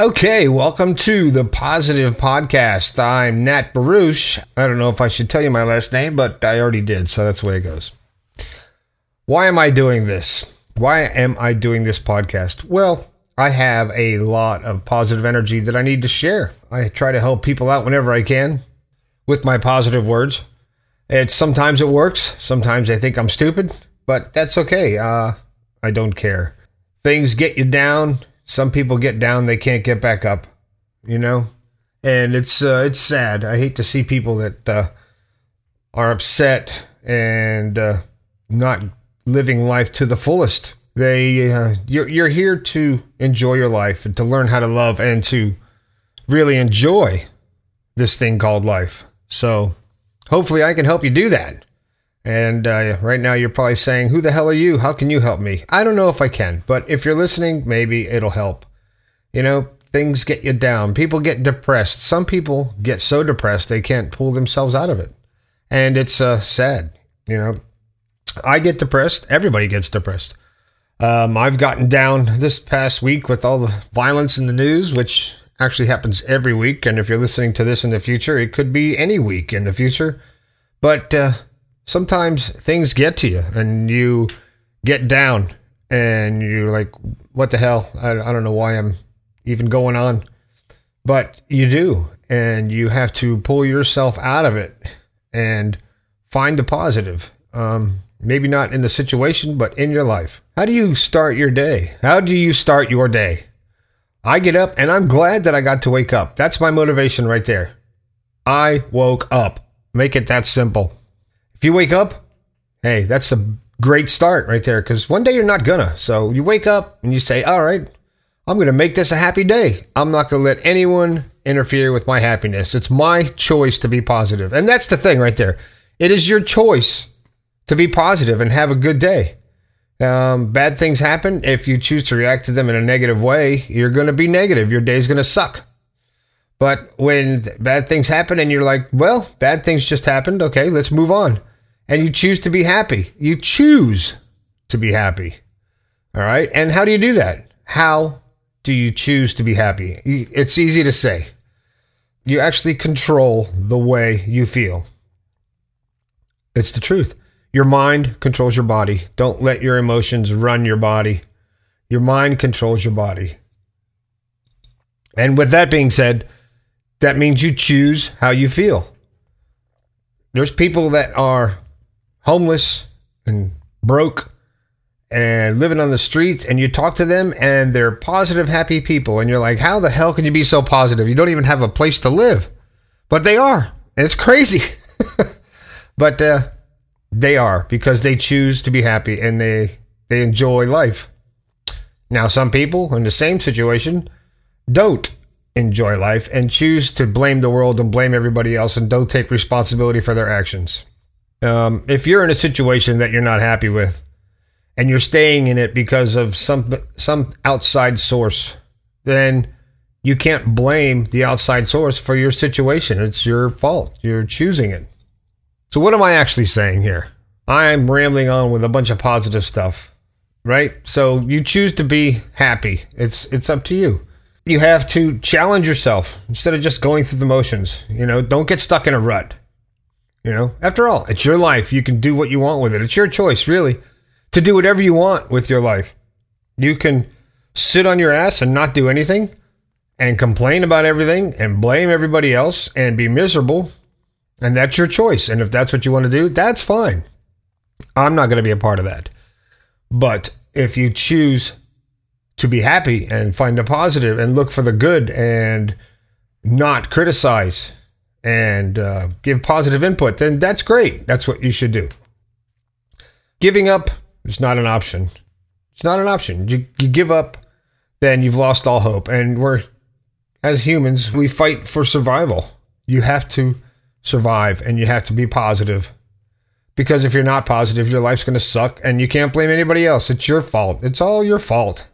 Okay, welcome to the Positive Podcast. I'm Nat Baruch. I don't know if I should tell you my last name, but I already did, so that's the way it goes. Why am I doing this? Why am I doing this podcast? Well, I have a lot of positive energy that I need to share. I try to help people out whenever I can with my positive words. It's sometimes it works, sometimes I think I'm stupid, but that's okay. Uh, I don't care. Things get you down, some people get down, they can't get back up, you know? And it's uh, it's sad. I hate to see people that uh, are upset and uh, not living life to the fullest. They uh, you're you're here to enjoy your life and to learn how to love and to really enjoy this thing called life. So hopefully I can help you do that. And uh, right now, you're probably saying, Who the hell are you? How can you help me? I don't know if I can, but if you're listening, maybe it'll help. You know, things get you down. People get depressed. Some people get so depressed they can't pull themselves out of it. And it's uh, sad. You know, I get depressed. Everybody gets depressed. Um, I've gotten down this past week with all the violence in the news, which actually happens every week. And if you're listening to this in the future, it could be any week in the future. But, uh, sometimes things get to you and you get down and you're like, what the hell? I, I don't know why I'm even going on. But you do. And you have to pull yourself out of it and find the positive. Um, maybe not in the situation, but in your life. How do you start your day? How do you start your day? I get up and I'm glad that I got to wake up. That's my motivation right there. I woke up. Make it that simple. If you wake up, hey, that's a great start right there because one day you're not gonna. So you wake up and you say, all right, I'm gonna make this a happy day. I'm not gonna let anyone interfere with my happiness. It's my choice to be positive. And that's the thing right there. It is your choice to be positive and have a good day. Um, bad things happen. If you choose to react to them in a negative way, you're going to be negative. Your day's going to suck. But when bad things happen and you're like, well, bad things just happened. Okay, let's move on and you choose to be happy. You choose to be happy. All right. And how do you do that? How do you choose to be happy? It's easy to say. You actually control the way you feel. It's the truth. Your mind controls your body. Don't let your emotions run your body. Your mind controls your body. And with that being said, that means you choose how you feel. There's people that are homeless and broke and living on the streets and you talk to them and they're positive happy people and you're like how the hell can you be so positive? You don't even have a place to live. But they are and it's crazy. But uh, they are because they choose to be happy and they they enjoy life. Now some people in the same situation don't enjoy life and choose to blame the world and blame everybody else and don't take responsibility for their actions um, if you're in a situation that you're not happy with, and you're staying in it because of some some outside source, then you can't blame the outside source for your situation. It's your fault. You're choosing it. So what am I actually saying here? I'm rambling on with a bunch of positive stuff, right? So you choose to be happy. It's it's up to you. You have to challenge yourself instead of just going through the motions. You know, don't get stuck in a rut. You know, after all, it's your life. You can do what you want with it. It's your choice, really, to do whatever you want with your life. You can sit on your ass and not do anything and complain about everything and blame everybody else and be miserable. And that's your choice. And if that's what you want to do, that's fine. I'm not going to be a part of that. But if you choose to be happy and find the positive and look for the good and not criticize and uh, give positive input, then that's great. That's what you should do. Giving up is not an option. It's not an option. You, you give up, then you've lost all hope. And we're, as humans, we fight for survival. You have to survive and you have to be positive. Because if you're not positive, your life's going to suck and you can't blame anybody else. It's your fault. It's all your fault.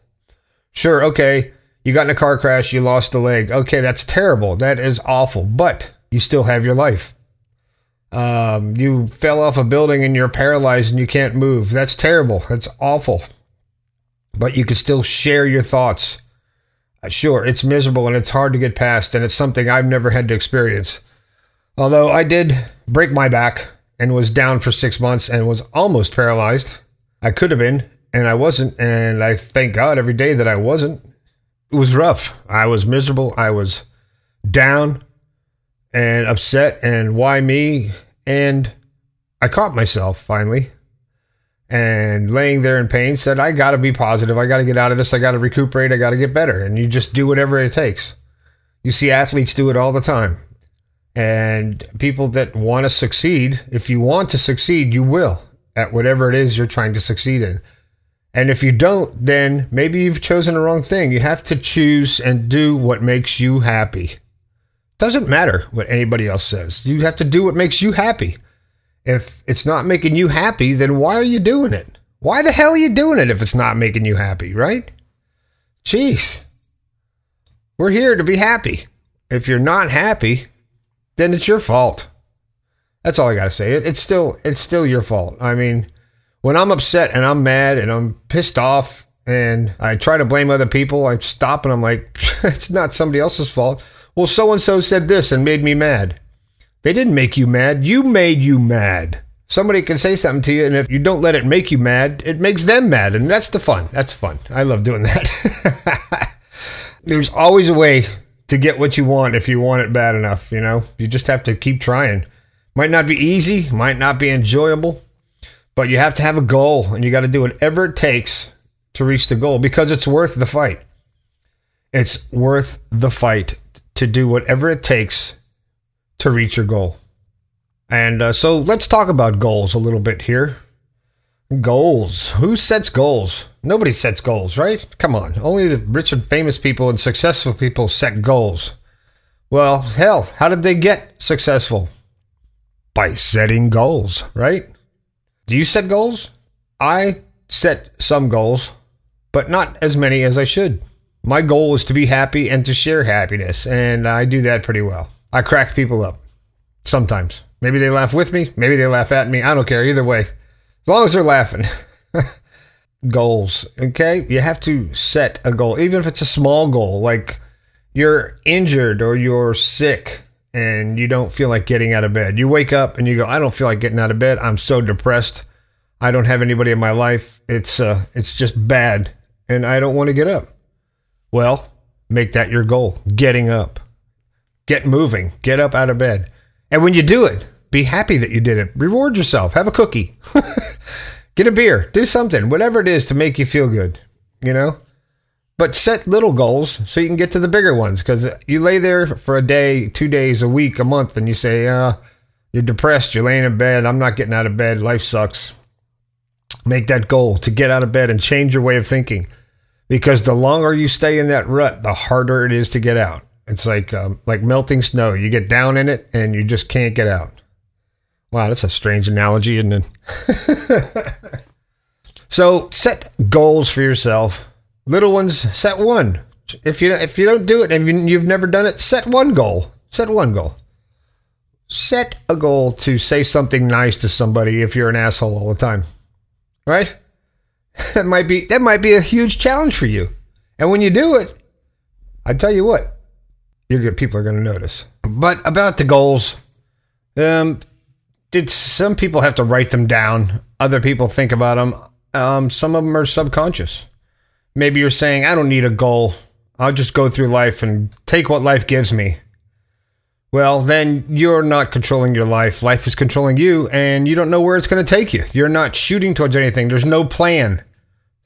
Sure, okay, you got in a car crash, you lost a leg. Okay, that's terrible. That is awful. But you still have your life. Um, you fell off a building and you're paralyzed and you can't move. That's terrible. That's awful. But you can still share your thoughts. Sure, it's miserable and it's hard to get past, and it's something I've never had to experience. Although I did break my back and was down for six months and was almost paralyzed. I could have been, and I wasn't, and I thank God every day that I wasn't. It was rough. I was miserable. I was down and upset, and why me? And I caught myself finally and laying there in pain said, I got to be positive. I got to get out of this. I got to recuperate. I got to get better. And you just do whatever it takes. You see athletes do it all the time. And people that want to succeed, if you want to succeed, you will at whatever it is you're trying to succeed in. And if you don't, then maybe you've chosen the wrong thing. You have to choose and do what makes you happy. Doesn't matter what anybody else says. You have to do what makes you happy. If it's not making you happy, then why are you doing it? Why the hell are you doing it if it's not making you happy, right? Jeez. We're here to be happy. If you're not happy, then it's your fault. That's all I got to say. It, it's still it's still your fault. I mean, when I'm upset and I'm mad and I'm pissed off and I try to blame other people, I stop and I'm like, it's not somebody else's fault. Well, so and so said this and made me mad. They didn't make you mad. You made you mad. Somebody can say something to you, and if you don't let it make you mad, it makes them mad. And that's the fun. That's fun. I love doing that. There's always a way to get what you want if you want it bad enough, you know? You just have to keep trying. Might not be easy, might not be enjoyable, but you have to have a goal and you got to do whatever it takes to reach the goal because it's worth the fight. It's worth the fight to do whatever it takes to reach your goal. And uh, so let's talk about goals a little bit here. Goals. Who sets goals? Nobody sets goals, right? Come on. Only the rich and famous people and successful people set goals. Well, hell, how did they get successful? By setting goals, right? Do you set goals? I set some goals, but not as many as I should. My goal is to be happy and to share happiness, and I do that pretty well. I crack people up sometimes. Maybe they laugh with me, maybe they laugh at me. I don't care either way. As long as they're laughing. Goals, okay? You have to set a goal, even if it's a small goal, like you're injured or you're sick and you don't feel like getting out of bed. You wake up and you go, I don't feel like getting out of bed. I'm so depressed. I don't have anybody in my life. It's uh it's just bad and I don't want to get up. Well, make that your goal. Getting up. Get moving. Get up out of bed. And when you do it, be happy that you did it. Reward yourself. Have a cookie. Get a beer. Do something. Whatever it is to make you feel good, you know? But set little goals so you can get to the bigger ones because you lay there for a day, two days, a week, a month, and you say, uh, you're depressed, you're laying in bed, I'm not getting out of bed, life sucks. Make that goal to get out of bed and change your way of thinking because the longer you stay in that rut, the harder it is to get out. It's like um, like melting snow. You get down in it and you just can't get out. Wow, that's a strange analogy, isn't it? so set goals for yourself. Little ones, set one. If you if you don't do it and you've never done it, set one goal. Set one goal. Set a goal to say something nice to somebody if you're an asshole all the time. Right? That might be that might be a huge challenge for you. And when you do it, I tell you what, you're good. People are going to notice. But about the goals, um, did some people have to write them down? Other people think about them. Um, some of them are subconscious. Maybe you're saying, I don't need a goal. I'll just go through life and take what life gives me. Well, then you're not controlling your life. Life is controlling you, and you don't know where it's going to take you. You're not shooting towards anything. There's no plan.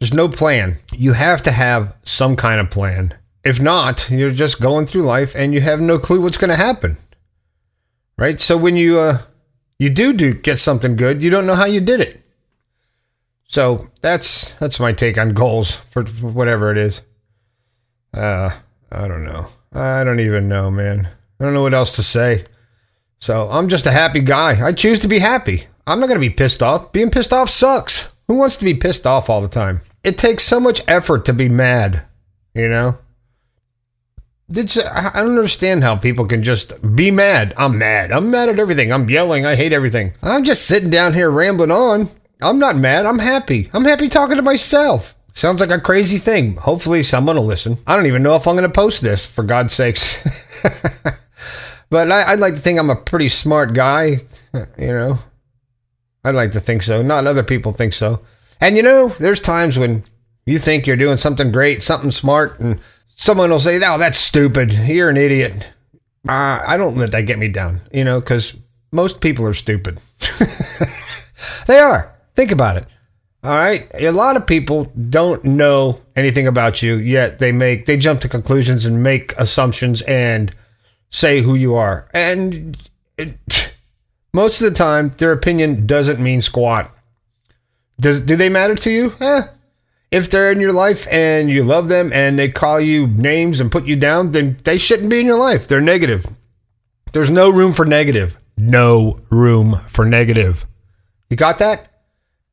There's no plan. You have to have some kind of plan. If not, you're just going through life and you have no clue what's going to happen. Right? So when you uh you do do get something good, you don't know how you did it. So that's that's my take on goals for, for whatever it is. Uh I don't know. I don't even know, man. I don't know what else to say. So I'm just a happy guy. I choose to be happy. I'm not going to be pissed off. Being pissed off sucks. Who wants to be pissed off all the time? It takes so much effort to be mad, you know? It's, I don't understand how people can just be mad. I'm mad. I'm mad at everything. I'm yelling. I hate everything. I'm just sitting down here rambling on. I'm not mad. I'm happy. I'm happy talking to myself. Sounds like a crazy thing. Hopefully, someone will listen. I don't even know if I'm going to post this, for God's sakes. but I, would like to think I'm a pretty smart guy, you know. I'd like to think so. Not other people think so. And you know, there's times when you think you're doing something great, something smart, and someone will say, "Oh, that's stupid. You're an idiot." Uh, I don't let that get me down, you know, because most people are stupid. they are. Think about it. All right. A lot of people don't know anything about you yet. They make they jump to conclusions and make assumptions and say who you are. And it, most of the time, their opinion doesn't mean squat. Does do they matter to you? Eh. If they're in your life and you love them and they call you names and put you down, then they shouldn't be in your life. They're negative. There's no room for negative. No room for negative. You got that?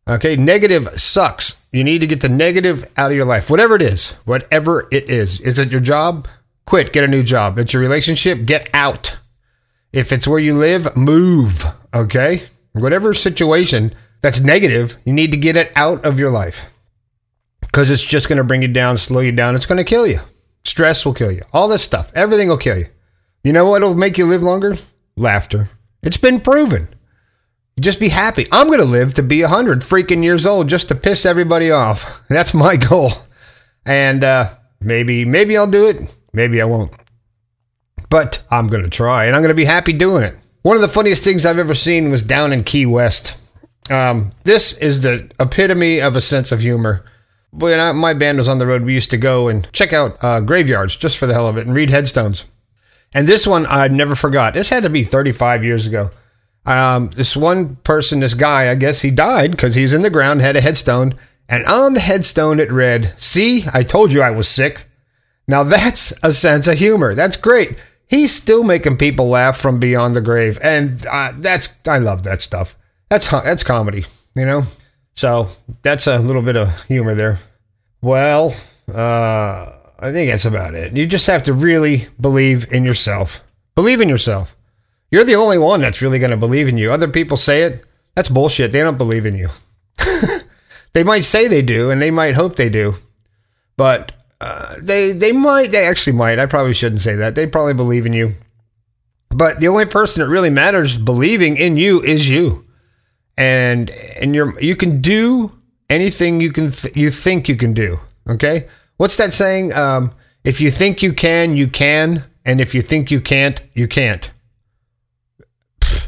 Okay, negative sucks. You need to get the negative out of your life, whatever it is. Whatever it is. Is it your job? Quit, get a new job. It's your relationship, get out. If it's where you live, move. Okay? Whatever situation that's negative, you need to get it out of your life because it's just going to bring you down, slow you down. It's going to kill you. Stress will kill you. All this stuff, everything will kill you. You know what will make you live longer? Laughter. It's been proven. Just be happy. I'm going to live to be 100 freaking years old just to piss everybody off. That's my goal. And uh, maybe maybe I'll do it. Maybe I won't. But I'm going to try and I'm going to be happy doing it. One of the funniest things I've ever seen was down in Key West. Um, this is the epitome of a sense of humor. When I, my band was on the road, we used to go and check out uh, graveyards just for the hell of it and read headstones. And this one I never forgot. This had to be 35 years ago. Um, this one person, this guy, I guess he died because he's in the ground, had a headstone, and on the headstone it read, See, I told you I was sick. Now that's a sense of humor. That's great. He's still making people laugh from beyond the grave, and uh, that's I love that stuff. That's that's comedy, you know. So that's a little bit of humor there. Well, uh, I think that's about it. You just have to really believe in yourself. Believe in yourself. You're the only one that's really going to believe in you. Other people say it. That's bullshit. They don't believe in you. they might say they do, and they might hope they do, but uh, they they might. They actually might. I probably shouldn't say that. They probably believe in you, but the only person that really matters believing in you is you, and and you're you can do anything you can th- you think you can do. Okay, what's that saying? Um, if you think you can, you can, and if you think you can't, you can't.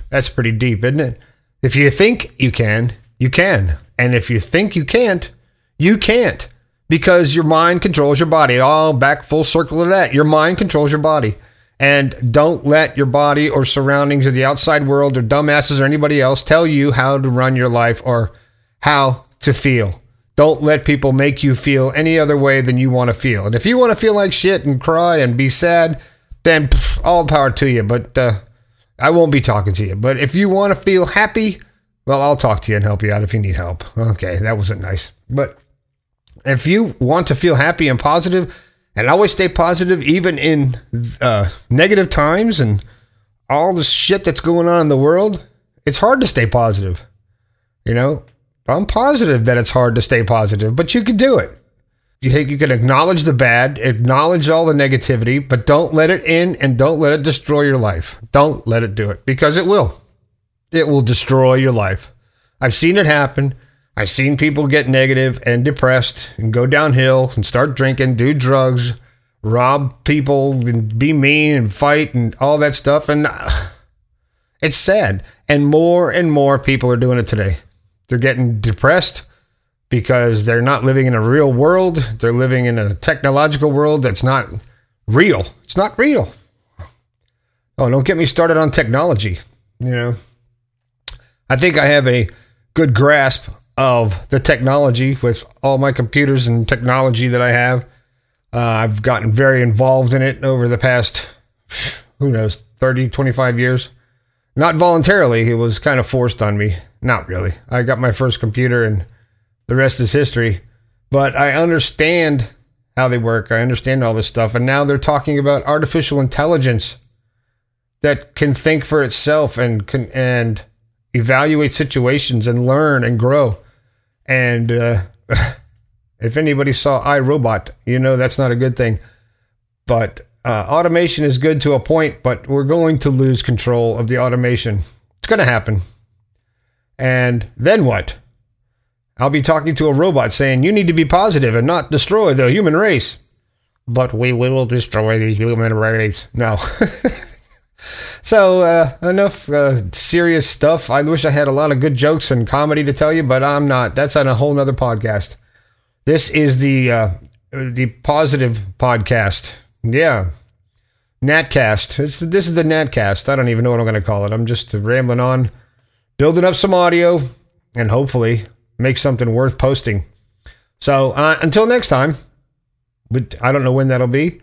That's pretty deep, isn't it? If you think you can, you can. And if you think you can't, you can't because your mind controls your body. All back full circle of that. Your mind controls your body. And don't let your body or surroundings or the outside world or dumbasses or anybody else tell you how to run your life or how to feel. Don't let people make you feel any other way than you want to feel. And if you want to feel like shit and cry and be sad, then pff, all power to you. But uh, I won't be talking to you. But if you want to feel happy, well, I'll talk to you and help you out if you need help. Okay, that wasn't nice. But if you want to feel happy and positive, and always stay positive, even in uh, negative times and all the shit that's going on in the world, it's hard to stay positive. You know, I'm positive that it's hard to stay positive, but you can do it. You, you can acknowledge the bad, acknowledge all the negativity, but don't let it in and don't let it destroy your life. Don't let it do it because it will. It will destroy your life. I've seen it happen. I've seen people get negative and depressed and go downhill and start drinking, do drugs, rob people and be mean and fight and all that stuff. And uh, it's sad. And more and more people are doing it today. They're getting depressed because they're not living in a real world. They're living in a technological world that's not real. It's not real. Oh, don't get me started on technology. You know, I think I have a good grasp of the technology with all my computers and technology that I have. Uh, I've gotten very involved in it over the past, who knows, 30, 25 years. Not voluntarily, it was kind of forced on me. Not really. I got my first computer and the rest is history. But I understand how they work. I understand all this stuff. And now they're talking about artificial intelligence that can think for itself and can and evaluate situations and learn and grow. And uh, If anybody saw I, Robot, you know that's not a good thing. But uh, automation is good to a point, but we're going to lose control of the automation. It's going to happen. And then what? I'll be talking to a robot saying, you need to be positive and not destroy the human race. But we will destroy the human race. No. so, uh, enough uh, serious stuff. I wish I had a lot of good jokes and comedy to tell you, but I'm not. That's on a whole nother podcast. This is the uh, the positive podcast. Yeah. Natcast. It's, this is the Natcast. I don't even know what I'm going to call it. I'm just rambling on, building up some audio, and hopefully make something worth posting. So uh, until next time, but I don't know when that'll be.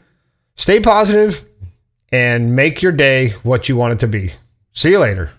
Stay positive and make your day what you want it to be. See you later.